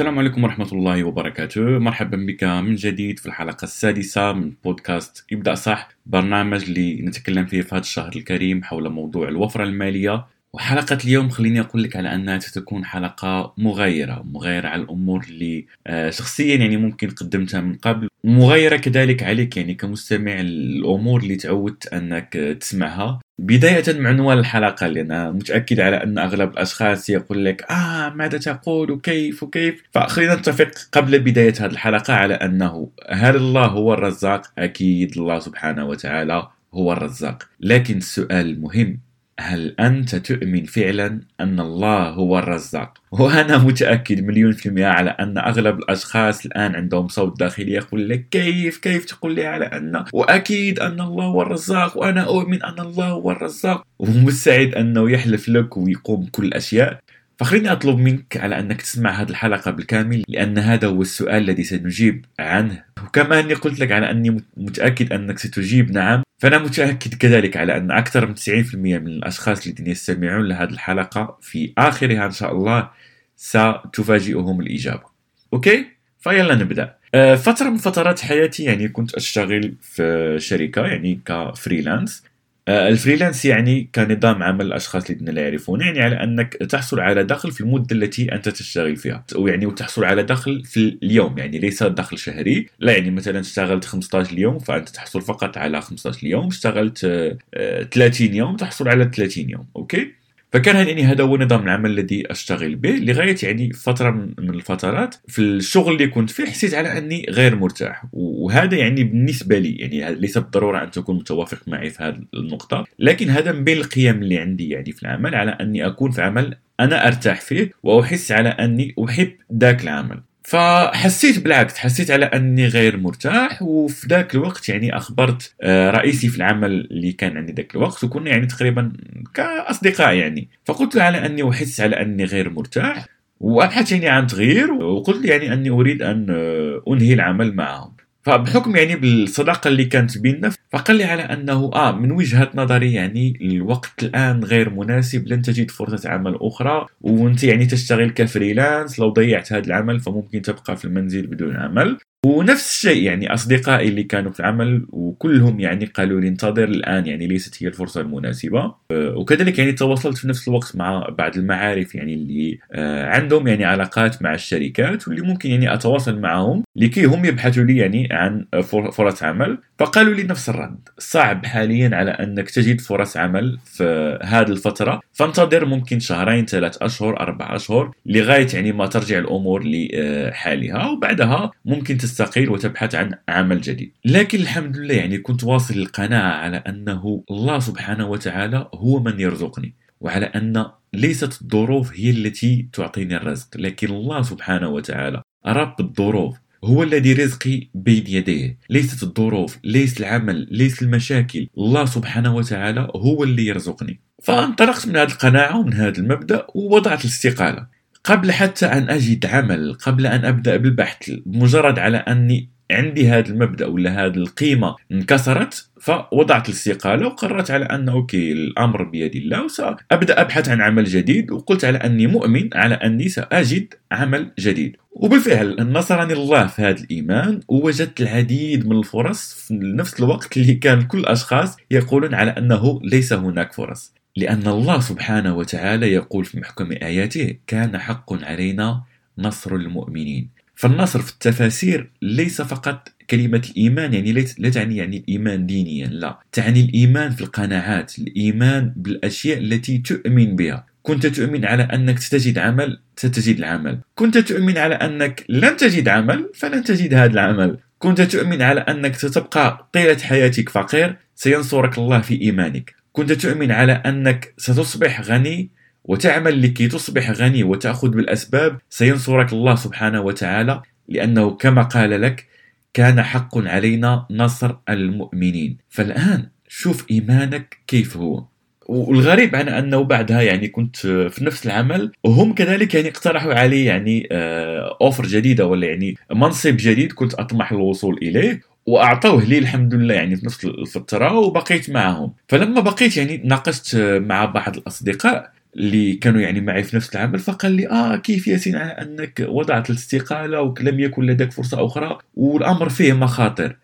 السلام عليكم ورحمة الله وبركاته. مرحبا بك من جديد في الحلقة السادسة من بودكاست إبدأ صح برنامج اللي نتكلم فيه في هذا الشهر الكريم حول موضوع الوفرة المالية. وحلقة اليوم خليني أقول لك على أنها ستكون حلقة مغايرة مغايرة على الأمور اللي آه، شخصيا يعني ممكن قدمتها من قبل مغايرة كذلك عليك يعني كمستمع الأمور اللي تعودت أنك تسمعها. بداية مع عنوان الحلقة لأن متأكد على أن أغلب الأشخاص يقول لك آه ماذا تقول؟ وكيف؟ وكيف؟ فخلينا نتفق قبل بداية هذه الحلقة على أنه هل الله هو الرزاق؟ أكيد الله سبحانه وتعالى هو الرزاق. لكن السؤال المهم هل أنت تؤمن فعلا أن الله هو الرزاق؟ وأنا متأكد مليون في المئة على أن أغلب الأشخاص الآن عندهم صوت داخلي يقول لك كيف كيف تقول لي على أن؟ وأكيد أن الله هو الرزاق وأنا أؤمن أن الله هو الرزاق. ومستعد أنه يحلف لك ويقوم بكل الأشياء. فخليني أطلب منك على أنك تسمع هذه الحلقة بالكامل لأن هذا هو السؤال الذي سنجيب عنه. وكما أني قلت لك على أني متأكد أنك ستجيب نعم. فأنا متأكد كذلك على أن أكثر من 90% من الأشخاص الذين يستمعون لهذه الحلقة في آخرها إن شاء الله ستفاجئهم الإجابة okay؟ فيلا نبدأ. آه، فترة من فترات حياتي يعني كنت أشتغل في شركة يعني ك freelance. ال freelance يعني كنظام عمل الأشخاص الذين لا يعرفون يعني على أنك تحصل على دخل في المدة التي أنت تشتغل فيها. ويعني وتحصل على دخل في اليوم يعني ليس دخل شهري. لا يعني مثلا اشتغلت 15 يوم فأنت تحصل فقط على 15 يوم اشتغلت 30 آه، يوم تحصل على 30 يوم okay؟ فكان يعني هذا هو نظام العمل الذي أشتغل به لغاية يعني فترة من الفترات في الشغل اللي كنت فيه حسيت على أني غير مرتاح. وهذا يعني بالنسبة لي يعني ليس بالضرورة أن تكون متوافق معي في هذه النقطة. لكن هذا من بين القيم اللي عندي يعني في العمل على أني أكون في عمل أنا أرتاح فيه وأحس على أني أحب ذاك العمل. فحسيت بالعكس حسيت على أني غير مرتاح وفي ذاك الوقت يعني أخبرت آه، رئيسي في العمل اللي كان عندي ذاك الوقت وكنا يعني تقريبا كأصدقاء يعني. فقلت له على أني احس على أني غير مرتاح وأبحث يعني عن تغيير وقلت يعني أني أريد أن آه، أنهي العمل معهم. فبحكم يعني بالصداقة اللي كانت بيننا فقال لي على أنه آه من وجهة نظري يعني الوقت الآن غير مناسب لن تجد فرصة عمل أخرى وأنت يعني تشتغل كفريلانس لو ضيعت هذا العمل فممكن تبقى في المنزل بدون عمل. ونفس الشيء يعني أصدقائي اللي كانوا في العمل وكلهم يعني قالوا لي انتظر الآن يعني ليست هي الفرصة المناسبة. أه، وكذلك يعني تواصلت في نفس الوقت مع بعض المعارف يعني اللي أه، عندهم يعني علاقات مع الشركات واللي ممكن يعني أتواصل معهم لكي هم يبحثوا لي يعني عن فرص عمل. فقالوا لي نفس الرد صعب حاليا على أنك تجد فرص عمل في هذه الفترة. فانتظر ممكن شهرين ثلاث أشهر أربع أشهر لغاية يعني ما ترجع الأمور لحالها وبعدها ممكن تستقيل وتبحث عن عمل جديد. لكن الحمد لله يعني كنت واصل القناعة على أنه الله سبحانه وتعالى هو من يرزقني وعلى أن ليست الظروف هي التي تعطيني الرزق. لكن الله سبحانه وتعالى رب الظروف هو الذي رزقي بين يديه. ليست الظروف ليس العمل ليس المشاكل. الله سبحانه وتعالى هو اللي يرزقني. فانطلقت من هذه القناعة ومن هذا المبدأ ووضعت الاستقالة. قبل حتى أن أجد عمل قبل أن أبدأ بالبحث مجرد على أني عندي هذا المبدأ ولا هذه القيمة انكسرت فوضعت الاستقالة وقررت على أن أوكي الأمر بيد الله وسأبدأ أبحث عن عمل جديد وقلت على أني مؤمن على أني سأجد عمل جديد. وبالفعل نصرني الله في هذا الإيمان ووجدت العديد من الفرص في نفس الوقت اللي كان كل الاشخاص يقولون على أنه ليس هناك فرص. لأن الله سبحانه وتعالى يقول في محكم آياته كان حق علينا نصر المؤمنين. فالنصر في التفاسير ليس فقط كلمة الإيمان يعني لا تعني يعني الإيمان دينيا لا. تعني الإيمان في القناعات الإيمان بالأشياء التي تؤمن بها. كنت تؤمن على أنك ستجد عمل ستجد العمل. كنت تؤمن على أنك لن تجد عمل فلن تجد هذا العمل. كنت تؤمن على أنك ستبقى طيلة حياتك فقير سينصرك الله في إيمانك. كنت تؤمن على أنك ستصبح غني وتعمل لكي تصبح غني وتأخذ بالأسباب سينصرك الله سبحانه وتعالى لأنه كما قال لك كان حق علينا نصر المؤمنين. فالآن شوف إيمانك كيف هو. والغريب عن أنه بعدها يعني كنت في نفس العمل وهم كذلك يعني اقترحوا علي يعني اوفر آه، جديدة ولا يعني منصب جديد كنت أطمح للوصول إليه وأعطوه لي الحمد لله يعني في نفس الفترة وبقيت معهم. فلما بقيت يعني ناقشت مع بعض الأصدقاء اللي كانوا يعني معي في نفس العمل فقال لي آه كيف ياسين أنك وضعت الاستقالة ولم يكن لديك فرصة أخرى والأمر فيه مخاطر.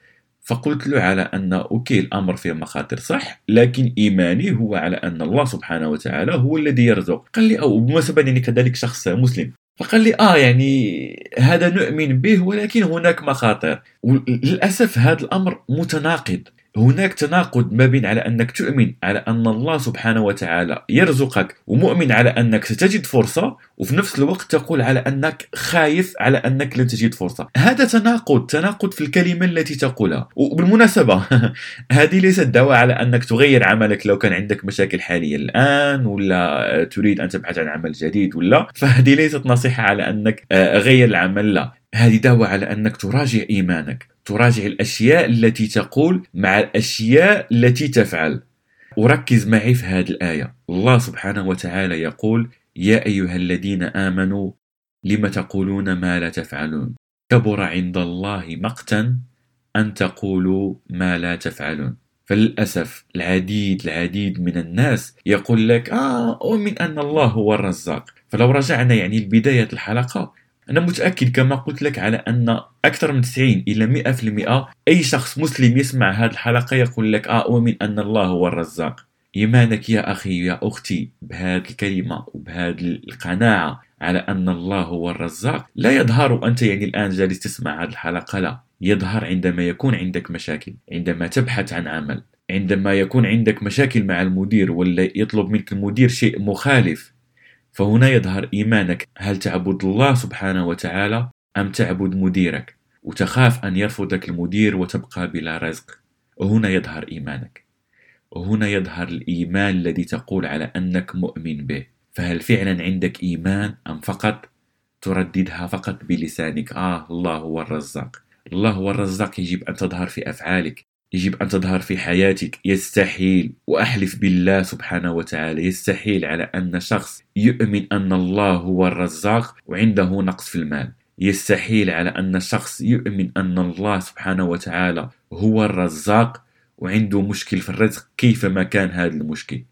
فقلت له على أن أوكي الأمر فيه مخاطر صح لكن إيماني هو على أن الله سبحانه وتعالى هو الذي يرزق. قال لي أو بالمناسبة يعني كذلك شخص مسلم. فقال لي آه يعني هذا نؤمن به ولكن هناك مخاطر. وللاسف هذا الأمر متناقض. هناك تناقض ما بين على أنك تؤمن على أن الله سبحانه وتعالى يرزقك ومؤمن على أنك ستجد فرصة وفي نفس الوقت تقول على أنك خايف على أنك لن تجد فرصة. هذا تناقض تناقض في الكلمة التي تقولها. وبالمناسبة هذه ليست دعوه على أنك تغير عملك لو كان عندك مشاكل حالية الآن ولا تريد أن تبحث عن عمل جديد ولا. فهذه ليست نصيحة على أنك آه، غير العمل لا. هذه دعوه على أنك تراجع إيمانك. تراجع الأشياء التي تقول مع الأشياء التي تفعل. وركز معي في هذه الآية. الله سبحانه وتعالى يقول يا أيها الذين آمنوا لم تقولون ما لا تفعلون؟ كبر عند الله مقتا أن تقولوا ما لا تفعلون. فللأسف العديد العديد من الناس يقول لك آه أؤمن أن الله هو الرزاق. فلو رجعنا يعني لبداية الحلقة أنا متأكد كما قلت لك على أن أكثر من 90 إلى 100% أي شخص مسلم يسمع هذه الحلقة يقول لك آه أؤمن أن الله هو الرزاق. إيمانك يا أخي يا أختي بهذه الكلمة وبهذه القناعة على أن الله هو الرزاق لا يظهر وأنت يعني الآن جالس تسمع هذه الحلقة لا. يظهر عندما يكون عندك مشاكل عندما تبحث عن عمل عندما يكون عندك مشاكل مع المدير ولا يطلب منك المدير شيء مخالف. فهنا يظهر إيمانك. هل تعبد الله سبحانه وتعالى أم تعبد مديرك؟ وتخاف أن يرفضك المدير وتبقى بلا رزق. وهنا يظهر إيمانك. وهنا يظهر الإيمان الذي تقول على أنك مؤمن به. فهل فعلا عندك إيمان أم فقط؟ ترددها فقط بلسانك. آه الله هو الرزاق. الله هو الرزاق. يجب أن تظهر في أفعالك. يجب أن تظهر في حياتك. يستحيل. وأحلف بالله سبحانه وتعالى. يستحيل على أن شخص يؤمن أن الله هو الرزاق وعنده نقص في المال. يستحيل على أن شخص يؤمن أن الله سبحانه وتعالى هو الرزاق وعنده مشكل في الرزق كيفما كان هذا المشكل.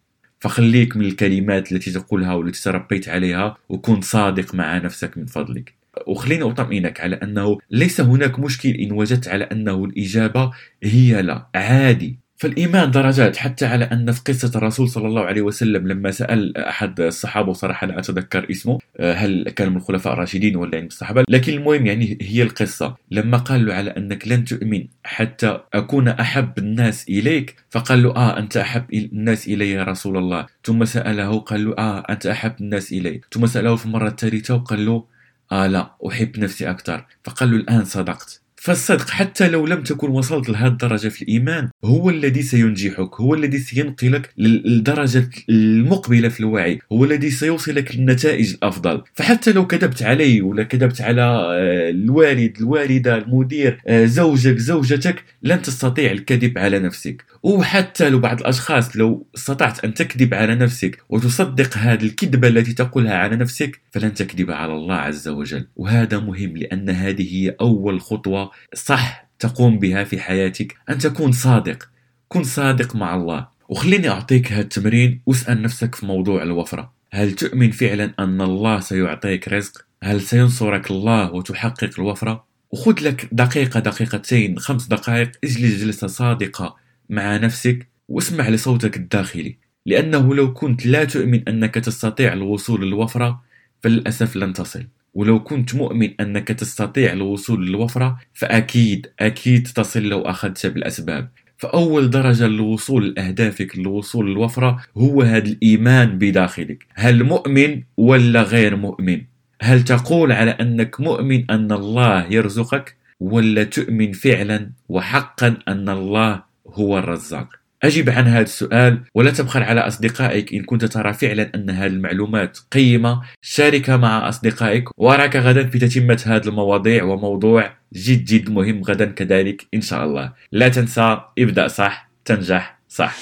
فخليك من الكلمات التي تقولها والتي تربيت عليها وكن صادق مع نفسك من فضلك. وخليني أطمئنك على أنه ليس هناك مشكل إن وجدت على أنه الإجابة هي لا. عادي. فالإيمان درجات. حتى على أن في قصة الرسول صلى الله عليه وسلم لما سأل أحد الصحابة صراحة لا أتذكر اسمه آه، هل كان من الخلفاء الراشدين ولا يعني الصحابة؟ لكن المهم يعني هي القصة. لما قال له على أنك لن تؤمن حتى أكون أحب الناس إليك فقال له آه أنت أحب الناس إلي يا رسول الله. ثم سأله قال له آه أنت أحب الناس إلي. ثم سأله في المرة الثالثة وقال له آه لا أحب نفسي أكثر. فقال له الآن صدقت. فالصدق حتى لو لم تكن وصلت لهذه الدرجة في الإيمان هو الذي سينجحك هو الذي سينقلك للدرجة المقبلة في الوعي هو الذي سيوصلك للنتائج الأفضل. فحتى لو كذبت علي ولا كذبت على آه، الوالد الوالدة المدير آه، زوجك زوجتك لن تستطيع الكذب على نفسك. وحتى لو بعض الأشخاص لو استطعت أن تكذب على نفسك وتصدق هذه الكذبة التي تقولها على نفسك فلن تكذب على الله عز وجل. وهذا مهم لأن هذه هي أول خطوة صح تقوم بها في حياتك أن تكون صادق. كن صادق مع الله. وخليني أعطيك هذا التمرين واسأل نفسك في موضوع الوفرة. هل تؤمن فعلا أن الله سيعطيك رزق؟ هل سينصرك الله وتحقق الوفرة؟ وخذ لك دقيقة دقيقتين خمس دقائق اجلس جلسة صادقة مع نفسك واسمع لصوتك الداخلي. لأنه لو كنت لا تؤمن أنك تستطيع الوصول للوفرة فللأسف لن تصل. ولو كنت مؤمن أنك تستطيع الوصول للوفرة فأكيد أكيد تصل لو أخذت بالأسباب. فأول درجة للوصول لأهدافك للوصول للوفرة هو هذا الإيمان بداخلك. هل مؤمن ولا غير مؤمن؟ هل تقول على أنك مؤمن أن الله يرزقك ولا تؤمن فعلا وحقا أن الله هو الرزاق؟ أجب عن هذا السؤال ولا تبخل على أصدقائك إن كنت ترى فعلا أن هذه المعلومات قيمة. شاركها مع أصدقائك. وأراك غدا في تتمة هذه المواضيع وموضوع جد جد مهم غدا كذلك إن شاء الله. لا تنسى ابدأ صح تنجح صح.